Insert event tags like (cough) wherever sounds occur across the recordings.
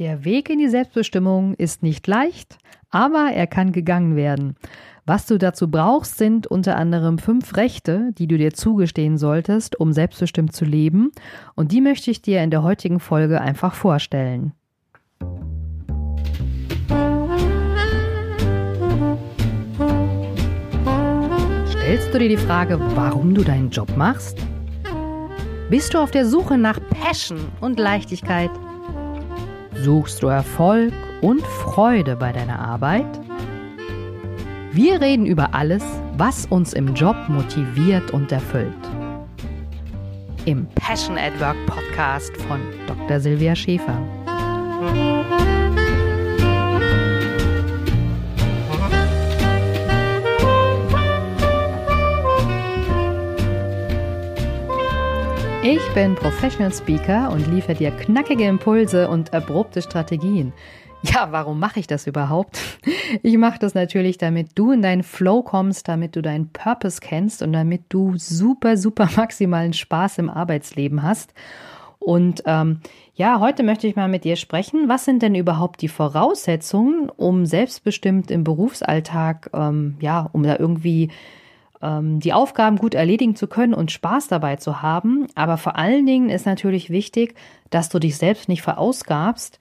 Der Weg in die Selbstbestimmung ist nicht leicht, aber er kann gegangen werden. Was du dazu brauchst, sind unter anderem fünf Rechte, die du dir zugestehen solltest, um selbstbestimmt zu leben. Und die möchte ich dir in der heutigen Folge einfach vorstellen. Stellst du dir die Frage, warum du deinen Job machst? Bist du auf der Suche nach Passion und Leichtigkeit? Suchst du Erfolg und Freude bei deiner Arbeit? Wir reden über alles, was uns im Job motiviert und erfüllt. Im Passion at Work Podcast von Dr. Silvia Schäfer. Ich bin Professional Speaker und liefere dir knackige Impulse und abrupte Strategien ja, warum mache ich das überhaupt? (laughs) Ich mache das natürlich, damit du in deinen Flow kommst, damit du deinen Purpose kennst und damit du super, super (laughs) maximalen Spaß im Arbeitsleben hast. Und ähm, ja, heute möchte ich mal mit dir sprechen. Was sind denn überhaupt die Voraussetzungen, um selbstbestimmt im Berufsalltag, ähm, ja, um da irgendwie die Aufgaben gut erledigen zu können und Spaß dabei zu haben. Aber vor allen Dingen ist natürlich wichtig, dass du dich selbst nicht verausgabst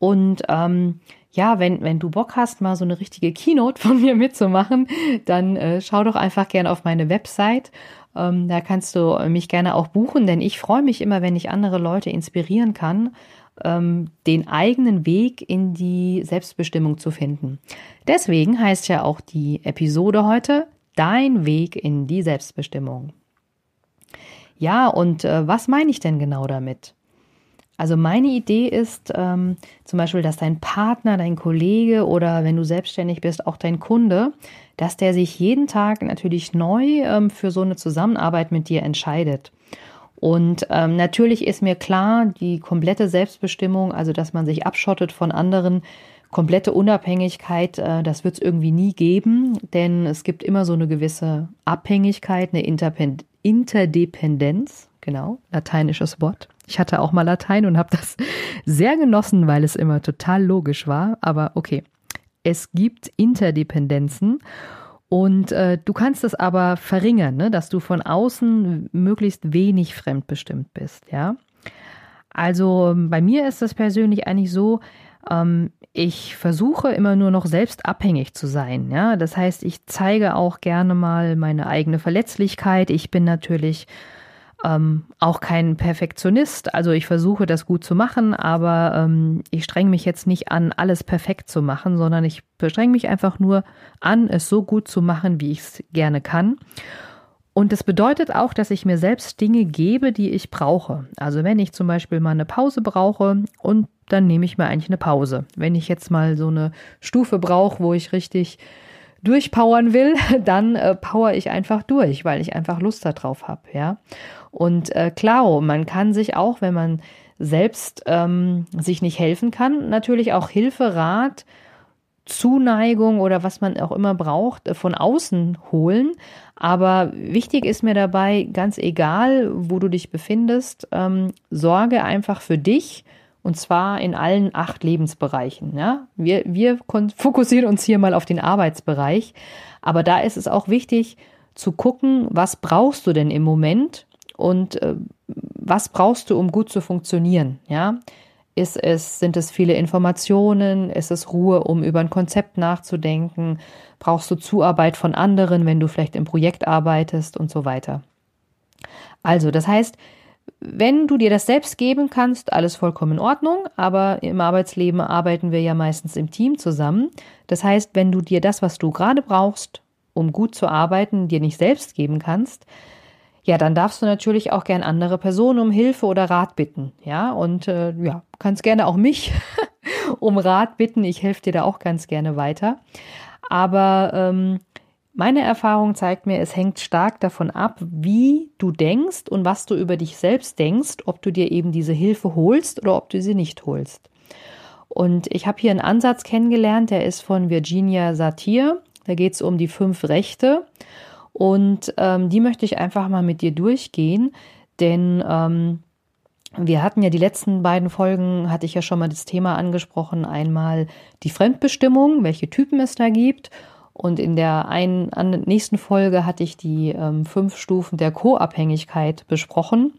und ähm, ja, wenn, wenn du Bock hast, mal so eine richtige Keynote von mir mitzumachen, dann äh, schau doch einfach gerne auf meine Website. Ähm, da kannst du mich gerne auch buchen, denn ich freue mich immer, wenn ich andere Leute inspirieren kann, ähm, den eigenen Weg in die Selbstbestimmung zu finden. Deswegen heißt ja auch die Episode heute Dein Weg in die Selbstbestimmung. Ja, und äh, was meine ich denn genau damit? Also meine Idee ist ähm, zum Beispiel, dass dein Partner, dein Kollege oder wenn du selbstständig bist, auch dein Kunde, dass der sich jeden Tag natürlich neu ähm, für so eine Zusammenarbeit mit dir entscheidet. Und ähm, natürlich ist mir klar, die komplette Selbstbestimmung, also dass man sich abschottet von anderen, komplette Unabhängigkeit, äh, das wird es irgendwie nie geben, denn es gibt immer so eine gewisse Abhängigkeit, eine Interdependenz, genau, lateinisches Wort. Ich hatte auch mal Latein und habe das (laughs) sehr genossen, weil es immer total logisch war. Aber okay, es gibt Interdependenzen und äh, du kannst es aber verringern, ne? dass du von außen möglichst wenig fremdbestimmt bist, ja. Also bei mir ist es persönlich eigentlich so, ähm, ich versuche immer nur noch selbst abhängig zu sein, ja. Das heißt, ich zeige auch gerne mal meine eigene Verletzlichkeit. Ich bin natürlich ähm, auch kein Perfektionist. Also ich versuche das gut zu machen, aber ähm, ich strenge mich jetzt nicht an, alles perfekt zu machen, sondern ich strenge mich einfach nur an, es so gut zu machen, wie ich es gerne kann. Und das bedeutet auch, dass ich mir selbst Dinge gebe, die ich brauche. Also wenn ich zum Beispiel mal eine Pause brauche und dann nehme ich mir eigentlich eine Pause. Wenn ich jetzt mal so eine Stufe brauche, wo ich richtig durchpowern will, (laughs) dann äh, power ich einfach durch, weil ich einfach Lust darauf habe, ja. Und äh, klar, man kann sich auch, wenn man selbst ähm, sich nicht helfen kann, natürlich auch Hilfe, Rat, Zuneigung oder was man auch immer braucht, äh, von außen holen. Aber wichtig ist mir dabei, ganz egal, wo du dich befindest, ähm, sorge einfach für dich und zwar in allen acht Lebensbereichen. Ja? Wir, wir fokussieren uns hier mal auf den Arbeitsbereich. Aber da ist es auch wichtig zu gucken, was brauchst du denn im Moment und äh, was brauchst du, um gut zu funktionieren? Ja? Ist es, sind es viele Informationen? Ist es Ruhe, um über ein Konzept nachzudenken? Brauchst du Zuarbeit von anderen, wenn du vielleicht im Projekt arbeitest und so weiter? Also, das heißt, wenn du dir das selbst geben kannst, alles vollkommen in Ordnung, aber im Arbeitsleben arbeiten wir ja meistens im Team zusammen. Das heißt, wenn du dir das, was du gerade brauchst, um gut zu arbeiten, dir nicht selbst geben kannst, ja, dann darfst du natürlich auch gern andere Personen um Hilfe oder Rat bitten. Ja, und äh, ja, kannst gerne auch mich (laughs) um Rat bitten. Ich helfe dir da auch ganz gerne weiter. Aber ähm, meine Erfahrung zeigt mir, es hängt stark davon ab, wie du denkst und was du über dich selbst denkst, ob du dir eben diese Hilfe holst oder ob du sie nicht holst. Und ich habe hier einen Ansatz kennengelernt, der ist von Virginia Satir. Da geht es um die fünf Rechte. Und ähm, die möchte ich einfach mal mit dir durchgehen, denn ähm, wir hatten ja die letzten beiden Folgen, hatte ich ja schon mal das Thema angesprochen. Einmal die Fremdbestimmung, welche Typen es da gibt. Und in der einen, nächsten Folge hatte ich die ähm, fünf Stufen der Co-Abhängigkeit besprochen.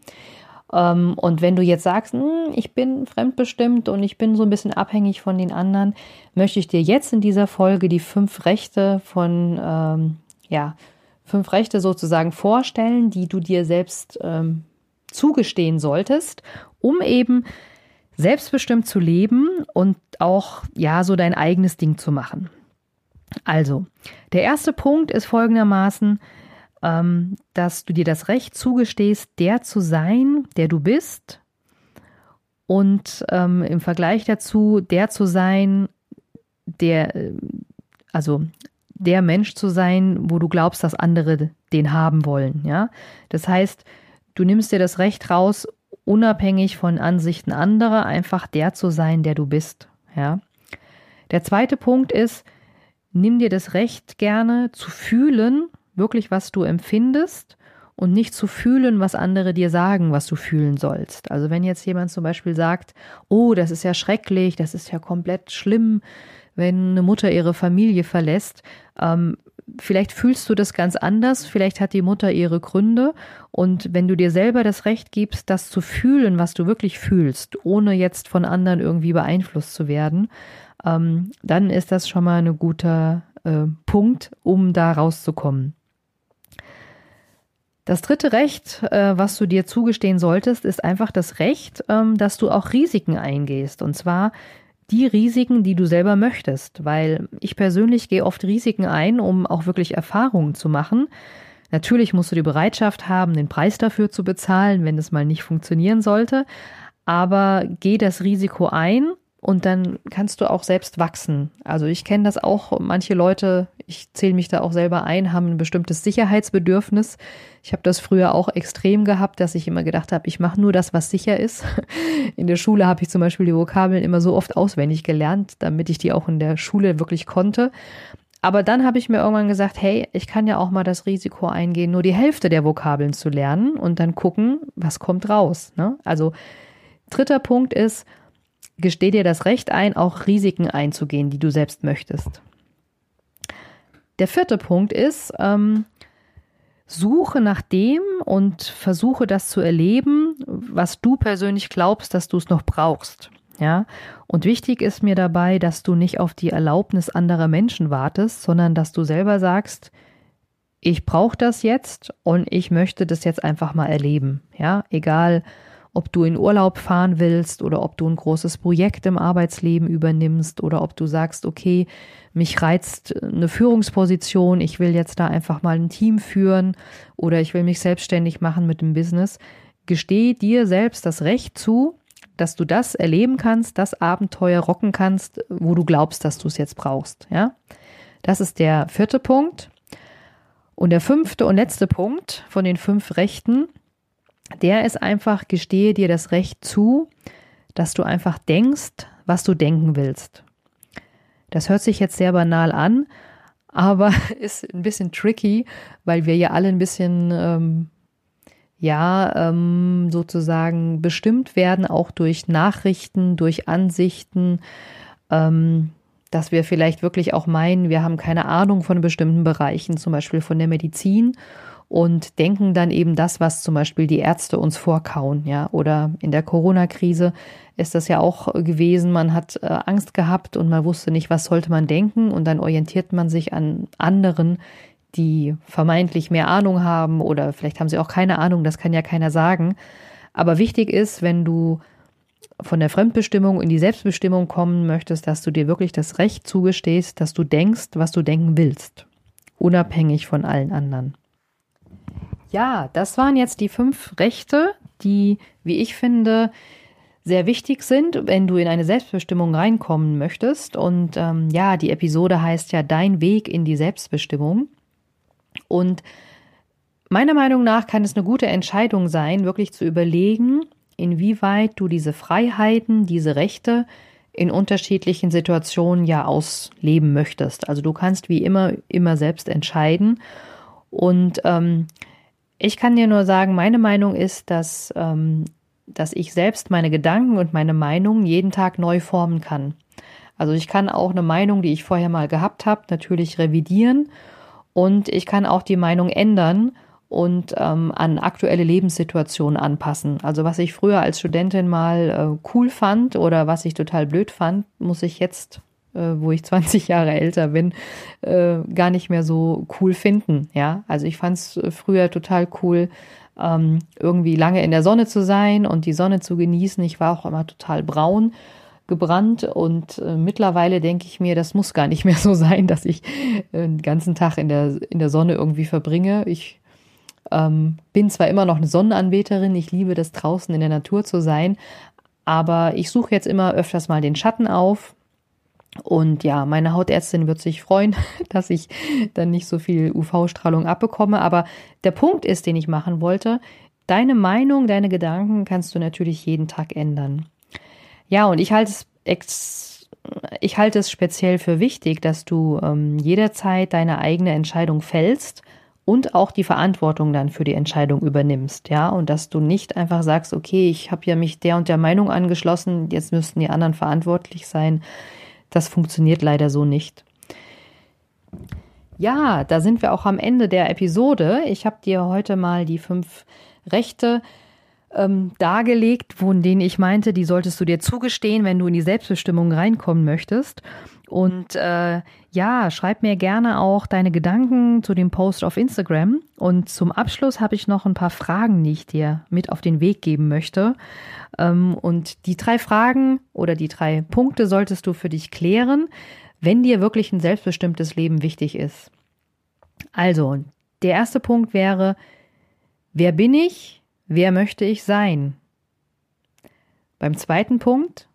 Ähm, und wenn du jetzt sagst, hm, ich bin fremdbestimmt und ich bin so ein bisschen abhängig von den anderen, möchte ich dir jetzt in dieser Folge die fünf Rechte von, ähm, ja, fünf Rechte sozusagen vorstellen, die du dir selbst ähm, zugestehen solltest, um eben selbstbestimmt zu leben und auch ja so dein eigenes Ding zu machen. Also, der erste Punkt ist folgendermaßen, ähm, dass du dir das Recht zugestehst, der zu sein, der du bist und ähm, im Vergleich dazu der zu sein, der, äh, also der Mensch zu sein, wo du glaubst, dass andere den haben wollen. Ja, das heißt, Du nimmst dir das Recht raus, unabhängig von Ansichten anderer, einfach der zu sein, der du bist. Ja. Der zweite Punkt ist, nimm dir das Recht gerne zu fühlen, wirklich was du empfindest und nicht zu fühlen, was andere dir sagen, was du fühlen sollst. Also wenn jetzt jemand zum Beispiel sagt, oh, das ist ja schrecklich, das ist ja komplett schlimm, wenn eine Mutter ihre Familie verlässt, ähm, vielleicht fühlst du das ganz anders, vielleicht hat die Mutter ihre Gründe und wenn du dir selber das Recht gibst, das zu fühlen, was du wirklich fühlst, ohne jetzt von anderen irgendwie beeinflusst zu werden, ähm, dann ist das schon mal ein guter äh, Punkt, um da rauszukommen. Das dritte Recht, äh, was du dir zugestehen solltest, ist einfach das Recht, ähm, dass du auch Risiken eingehst. Und zwar die Risiken, die du selber möchtest, weil ich persönlich gehe oft Risiken ein, um auch wirklich Erfahrungen zu machen. Natürlich musst du die Bereitschaft haben, den Preis dafür zu bezahlen, wenn es mal nicht funktionieren sollte, aber geh das Risiko ein und dann kannst du auch selbst wachsen. Also ich kenne das auch, manche Leute, ich zähle mich da auch selber ein, haben ein bestimmtes Sicherheitsbedürfnis. Ich habe das früher auch extrem gehabt, dass ich immer gedacht habe, ich mache nur das, was sicher ist. (laughs) In der Schule habe ich zum Beispiel die Vokabeln immer so oft auswendig gelernt, damit ich die auch in der Schule wirklich konnte. Aber dann habe ich mir irgendwann gesagt, hey, ich kann ja auch mal das Risiko eingehen, nur die Hälfte der Vokabeln zu lernen und dann gucken, was kommt raus. Ne? Also dritter Punkt ist, gesteh dir das Recht ein, auch Risiken einzugehen, die du selbst möchtest. Der vierte Punkt ist, ähm, suche nach dem und versuche das zu erleben, was du persönlich glaubst, dass du es noch brauchst. Ja, und wichtig ist mir dabei, dass du nicht auf die Erlaubnis anderer Menschen wartest, sondern dass du selber sagst, ich brauche das jetzt und ich möchte das jetzt einfach mal erleben. Ja, egal, ob du in Urlaub fahren willst oder ob du ein großes Projekt im Arbeitsleben übernimmst oder ob du sagst, okay, mich reizt eine Führungsposition, ich will jetzt da einfach mal ein Team führen oder ich will mich selbstständig machen mit dem Business. Gesteh dir selbst das Recht zu, dass du das erleben kannst, das Abenteuer rocken kannst, wo du glaubst, dass du es jetzt brauchst, ja? Das ist der vierte Punkt. Und der fünfte und letzte Punkt von den fünf Rechten der ist einfach, gestehe dir das Recht zu, dass du einfach denkst, was du denken willst. Das hört sich jetzt sehr banal an, aber (laughs) ist ein bisschen tricky, weil wir ja alle ein bisschen, ähm, ja, ähm, sozusagen bestimmt werden, auch durch Nachrichten, durch Ansichten, ähm, dass wir vielleicht wirklich auch meinen, wir haben keine Ahnung von bestimmten Bereichen, zum Beispiel von der Medizin und denken dann eben das, was zum Beispiel die Ärzte uns vorkauen, ja. Oder in der Corona-Krise ist das ja auch gewesen. Man hat äh, Angst gehabt und man wusste nicht, was sollte man denken und dann orientiert man sich an anderen, die vermeintlich mehr Ahnung haben oder vielleicht haben sie auch keine Ahnung, das kann ja keiner sagen. Aber wichtig ist, wenn du von der Fremdbestimmung in die Selbstbestimmung kommen möchtest, dass du dir wirklich das Recht zugestehst, dass du denkst, was du denken willst, unabhängig von allen anderen. Ja, das waren jetzt die fünf Rechte, die, wie ich finde, sehr wichtig sind, wenn du in eine Selbstbestimmung reinkommen möchtest. Und ähm, ja, die Episode heißt ja Dein Weg in die Selbstbestimmung. Und meiner Meinung nach kann es eine gute Entscheidung sein, wirklich zu überlegen, inwieweit du diese Freiheiten, diese Rechte in unterschiedlichen Situationen ja ausleben möchtest. Also du kannst wie immer immer selbst entscheiden. Und ähm, ich kann dir nur sagen, meine Meinung ist, dass ähm, dass ich selbst meine Gedanken und meine Meinung jeden Tag neu formen kann. Also ich kann auch eine Meinung, die ich vorher mal gehabt habe, natürlich revidieren und ich kann auch die Meinung ändern und ähm, an aktuelle Lebenssituationen anpassen. Also was ich früher als Studentin mal äh, cool fand oder was ich total blöd fand, muss ich jetzt, äh, wo ich (laughs) 20 Jahre älter bin, äh, gar nicht mehr so cool finden. Ja, also ich fand es früher total cool, ähm, irgendwie lange in der Sonne zu sein und die Sonne zu genießen. Ich war auch immer total braun gebrannt und äh, mittlerweile denke ich mir, das muss gar nicht (laughs) mehr so sein, dass ich äh, den ganzen Tag in der, in der Sonne irgendwie verbringe. Ich ähm, bin zwar immer noch eine Sonnenanbeterin, ich liebe das draußen in der Natur zu sein, aber ich suche jetzt immer öfters mal den Schatten auf. Und ja, meine Hautärztin wird sich freuen, (laughs) dass ich dann nicht so viel UV-Strahlung abbekomme. Aber der Punkt ist, den ich machen wollte, deine Meinung, deine Gedanken kannst du natürlich jeden Tag ändern. Ja, und ich halte es ex ich halte es speziell für wichtig, dass du ähm, jederzeit deine eigene Entscheidung fällst und auch die Verantwortung dann für die Entscheidung übernimmst, ja, und dass du nicht einfach sagst, okay, ich habe ja mich der und der Meinung angeschlossen, jetzt müssten die anderen verantwortlich sein. Das funktioniert leider so nicht. Ja, da sind wir auch am Ende der Episode. Ich habe dir heute mal die fünf Rechte ähm, dargelegt, von denen ich meinte, die solltest du dir zugestehen, wenn du in die Selbstbestimmung reinkommen möchtest. Und äh, ja, schreib mir gerne auch deine Gedanken zu dem Post auf Instagram. Und zum Abschluss habe ich noch ein paar Fragen, die ich dir mit auf den Weg geben möchte. Ähm, und die drei Fragen oder die drei Punkte solltest du für dich klären, wenn dir wirklich ein selbstbestimmtes Leben wichtig ist. Also, der erste Punkt wäre, wer bin ich? Wer möchte ich sein? Beim zweiten Punkt,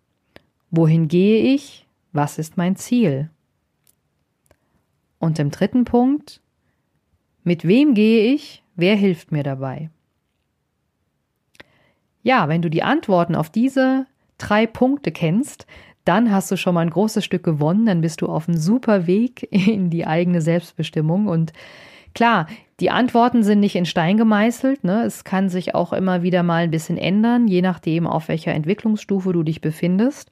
wohin gehe ich? Was ist mein Ziel? Und im dritten Punkt, mit wem gehe ich? Wer hilft mir dabei? Ja, wenn du die Antworten auf diese drei Punkte kennst, dann hast du schon mal ein großes Stück gewonnen, dann bist du auf einem super Weg in die eigene Selbstbestimmung. Und klar, die Antworten sind nicht in Stein gemeißelt. Ne? Es kann sich auch immer wieder mal ein bisschen ändern, je nachdem, auf welcher Entwicklungsstufe du dich befindest.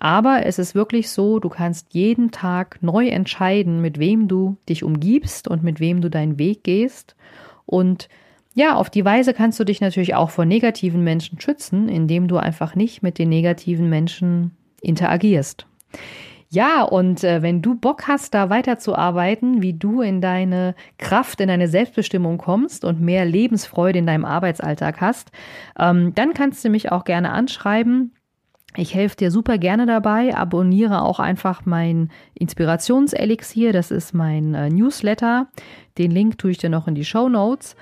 Aber es ist wirklich so, du kannst jeden Tag neu entscheiden, mit wem du dich umgibst und mit wem du deinen Weg gehst. Und ja, auf die Weise kannst du dich natürlich auch vor negativen Menschen schützen, indem du einfach nicht mit den negativen Menschen interagierst. Ja, und äh, wenn du Bock hast, da weiterzuarbeiten, wie du in deine Kraft, in deine Selbstbestimmung kommst und mehr Lebensfreude in deinem Arbeitsalltag hast, ähm, dann kannst du mich auch gerne anschreiben. Ich helfe dir super gerne dabei. Abonniere auch einfach mein Inspirationselixier. Das ist mein äh, Newsletter. Den Link tue ich dir noch in die Show Notes.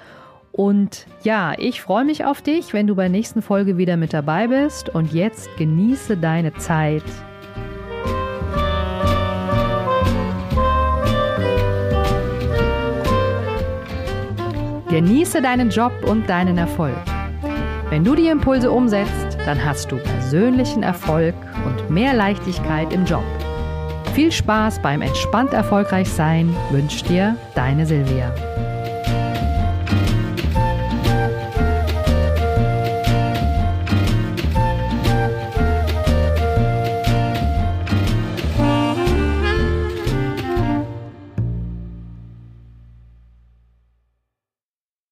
Und ja, ich freue mich auf dich, wenn du bei der nächsten Folge wieder mit dabei bist. Und jetzt genieße deine Zeit. Genieße deinen Job und deinen Erfolg. Wenn du die Impulse umsetzt, dann hast du persönlichen Erfolg und mehr Leichtigkeit im Job. Viel Spaß beim entspannt erfolgreich sein wünscht dir deine Silvia.